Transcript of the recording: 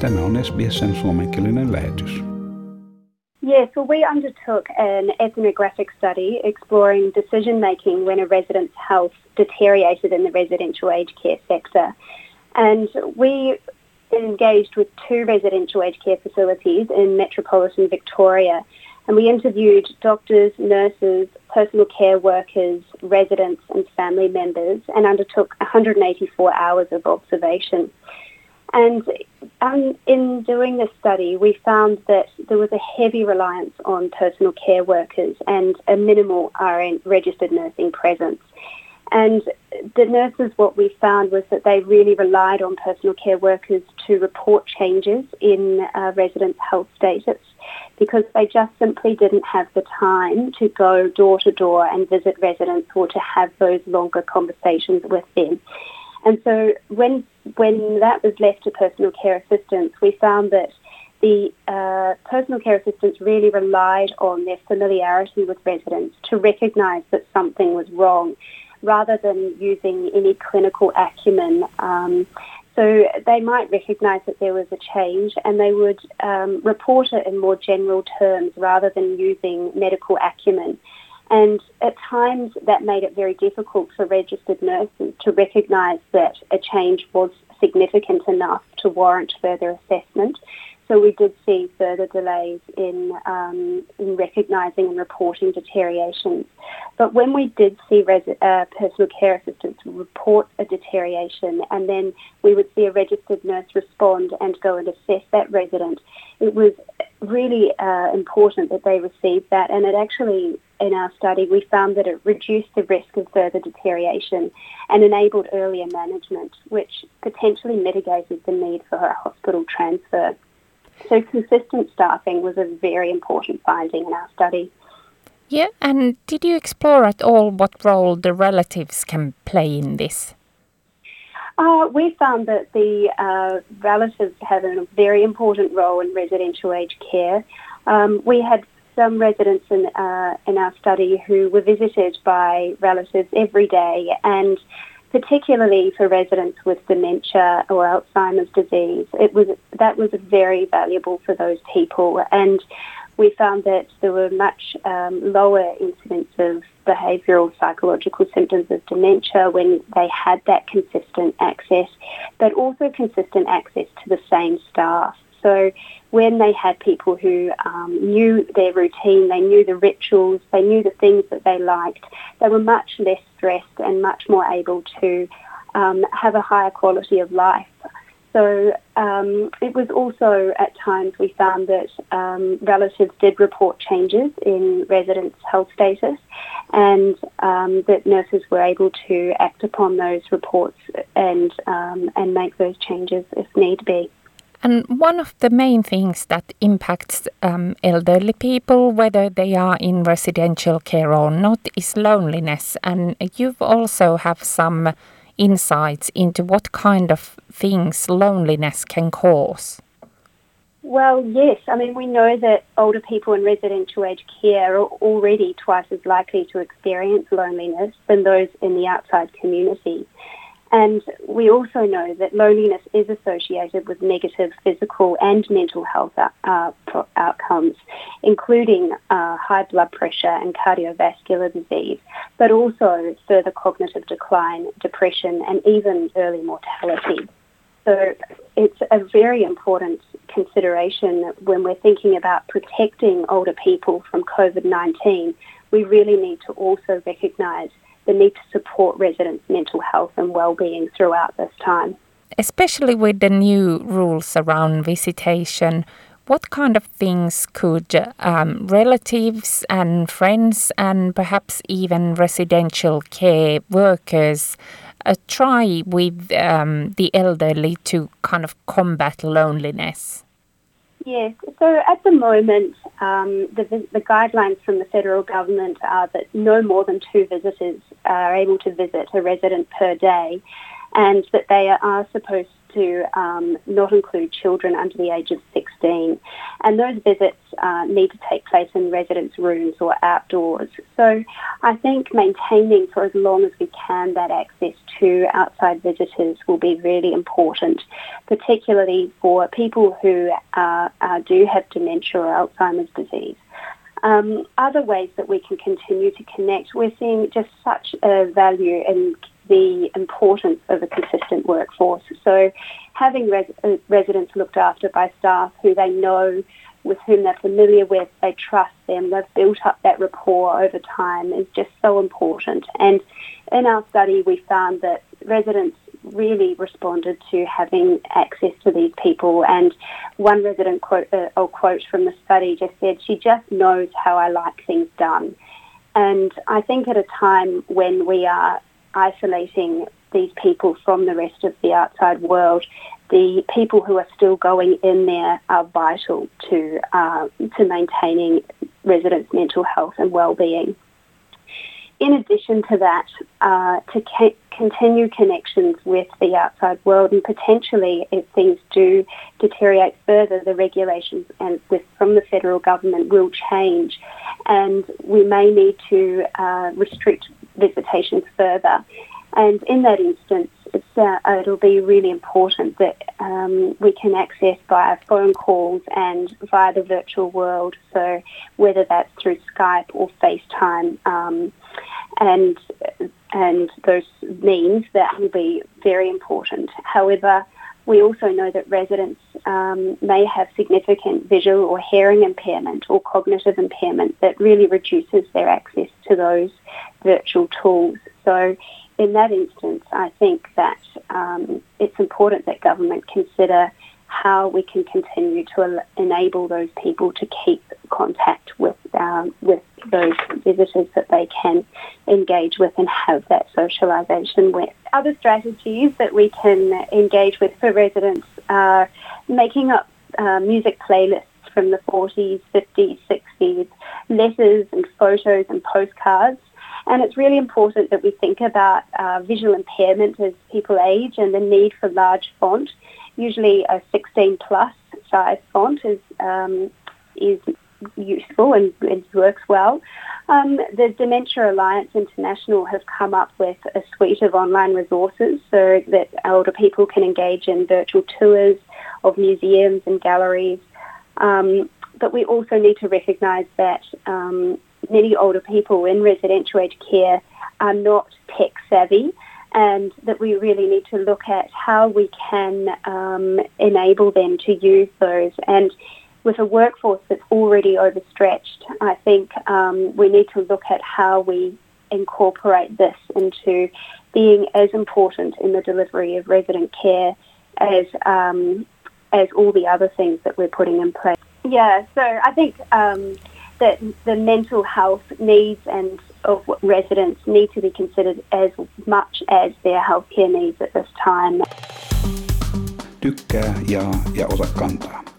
Tämä on SBSn suomenkielinen lähetys. Yes, well, we undertook an ethnographic study exploring decision making when a resident's health deteriorated in the residential aged care sector. And we engaged with two residential aged care facilities in metropolitan Victoria. And we interviewed doctors, nurses, personal care workers, residents, and family members and undertook 184 hours of observation. And um, in doing this study, we found that there was a heavy reliance on personal care workers and a minimal RN registered nursing presence. And the nurses, what we found was that they really relied on personal care workers to report changes in uh, residents' health status because they just simply didn't have the time to go door to door and visit residents or to have those longer conversations with them. And so when when that was left to personal care assistants, we found that the uh, personal care assistants really relied on their familiarity with residents to recognise that something was wrong, rather than using any clinical acumen. Um, so they might recognise that there was a change and they would um, report it in more general terms rather than using medical acumen. And at times that made it very difficult for registered nurses to recognise that a change was significant enough to warrant further assessment. So we did see further delays in, um, in recognising and reporting deteriorations. But when we did see res- uh, personal care assistants report a deterioration and then we would see a registered nurse respond and go and assess that resident, it was really uh, important that they received that and it actually in our study we found that it reduced the risk of further deterioration and enabled earlier management which potentially mitigated the need for a hospital transfer. So consistent staffing was a very important finding in our study. Yeah, and did you explore at all what role the relatives can play in this? Uh, we found that the uh, relatives have a very important role in residential aged care. Um, we had some residents in, uh, in our study who were visited by relatives every day and particularly for residents with dementia or Alzheimer's disease, it was that was very valuable for those people, and we found that there were much um, lower incidence of behavioural psychological symptoms of dementia when they had that consistent access, but also consistent access to the same staff. So when they had people who um, knew their routine, they knew the rituals, they knew the things that they liked, they were much less stressed and much more able to um, have a higher quality of life. So um, it was also at times we found that um, relatives did report changes in residents' health status, and um, that nurses were able to act upon those reports and um, and make those changes if need be. And one of the main things that impacts um, elderly people, whether they are in residential care or not, is loneliness. And you've also have some insights into what kind of things loneliness can cause. Well, yes. I mean, we know that older people in residential aged care are already twice as likely to experience loneliness than those in the outside community. And we also know that loneliness is associated with negative physical and mental health uh, outcomes, including uh, high blood pressure and cardiovascular disease, but also further cognitive decline, depression, and even early mortality. So it's a very important consideration when we're thinking about protecting older people from COVID-19. We really need to also recognise the need to support residents' mental health and well-being throughout this time. Especially with the new rules around visitation, what kind of things could um, relatives and friends and perhaps even residential care workers uh, try with um, the elderly to kind of combat loneliness? Yes. So at the moment, um, the, the, guidelines from the federal government are that no more than two visitors are able to visit a resident per day and that they are supposed to um, not include children under the age of 16. And those visits uh, need to take place in residence rooms or outdoors. So I think maintaining for as long as we can that access to outside visitors will be really important, particularly for people who uh, uh, do have dementia or Alzheimer's disease. Um, other ways that we can continue to connect, we're seeing just such a value in the importance of a consistent workforce. So having res- uh, residents looked after by staff who they know, with whom they're familiar with, they trust them, they've built up that rapport over time is just so important. And in our study, we found that residents really responded to having access to these people. And one resident quote, uh, I'll quote from the study just said, she just knows how I like things done. And I think at a time when we are isolating these people from the rest of the outside world, the people who are still going in there are vital to uh, to maintaining residents' mental health and well-being. In addition to that, uh, to continue connections with the outside world and potentially if things do deteriorate further, the regulations and with, from the federal government will change and we may need to uh, restrict visitations further. And in that instance, uh, it'll be really important that um, we can access via phone calls and via the virtual world. So whether that's through Skype or FaceTime, um, and and those means that will be very important. However, we also know that residents um, may have significant visual or hearing impairment or cognitive impairment that really reduces their access to those virtual tools. So in that instance, I think that um, it's important that government consider how we can continue to enable those people to keep contact with um, with those visitors that they can engage with and have that socialisation with. Other strategies that we can engage with for residents are making up uh, music playlists from the 40s, 50s, 60s, letters and photos and postcards. And it's really important that we think about uh, visual impairment as people age and the need for large font. Usually a 16 plus size font is, um, is useful and, and works well. Um, the Dementia Alliance International have come up with a suite of online resources so that older people can engage in virtual tours of museums and galleries. Um, but we also need to recognise that um, many older people in residential aged care are not tech savvy and that we really need to look at how we can um, enable them to use those. And with a workforce that's already overstretched, I think um, we need to look at how we incorporate this into being as important in the delivery of resident care as um, as all the other things that we're putting in place. Yeah, so I think um, that the mental health needs and of residents need to be considered as much as their healthcare needs at this time. Tykkää, jaa ja ota kantaa.